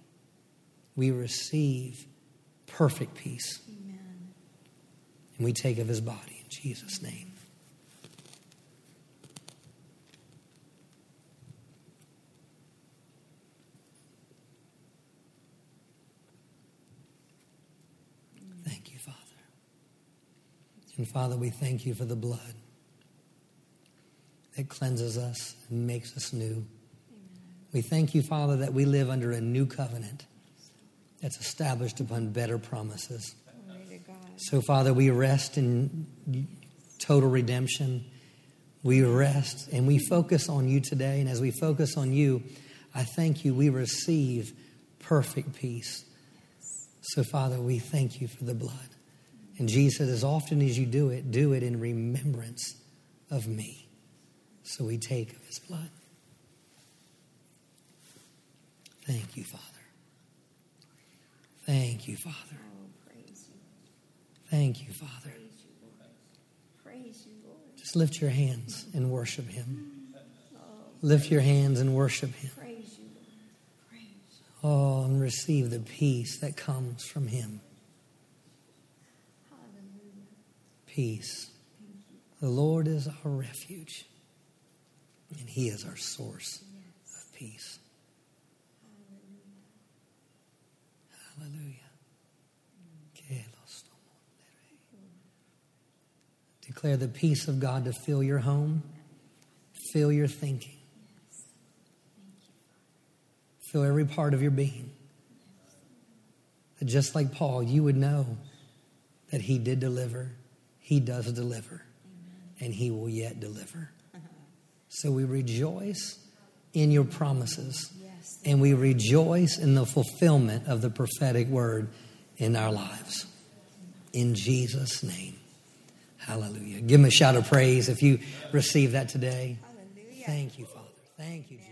S1: we receive perfect peace.
S2: Amen.
S1: And we take of his body in Jesus' name. Thank you, Father. And Father, we thank you for the blood that cleanses us and makes us new. We thank you, Father, that we live under a new covenant that's established upon better promises.
S2: Glory to God.
S1: So, Father, we rest in total redemption. We rest and we focus on you today. And as we focus on you, I thank you, we receive perfect peace. So, Father, we thank you for the blood. And Jesus said, as often as you do it, do it in remembrance of me. So we take of his blood. Thank you, Father. Thank you, Father.
S2: Oh, praise you.
S1: Thank you, Father.
S2: Praise you, Lord. Praise you, Lord.
S1: Just lift your hands and worship him. Oh, lift your hands and worship him.
S2: Praise you, Lord. Praise you.
S1: Oh, and receive the peace that comes from him.
S2: Hallelujah.
S1: Peace. The Lord is our refuge, and he is our source of peace. Hallelujah. Declare the peace of God to fill your home, fill your thinking, fill every part of your being. Just like Paul, you would know that he did deliver, he does deliver, and he will yet deliver. Uh-huh. So we rejoice in your promises,
S2: Yes.
S1: and we rejoice in the fulfillment of the prophetic word in our lives. In Jesus' name. Hallelujah. Give him a shout of praise if you receive that today.
S2: Hallelujah.
S1: Thank you, Father. Thank you, Jesus.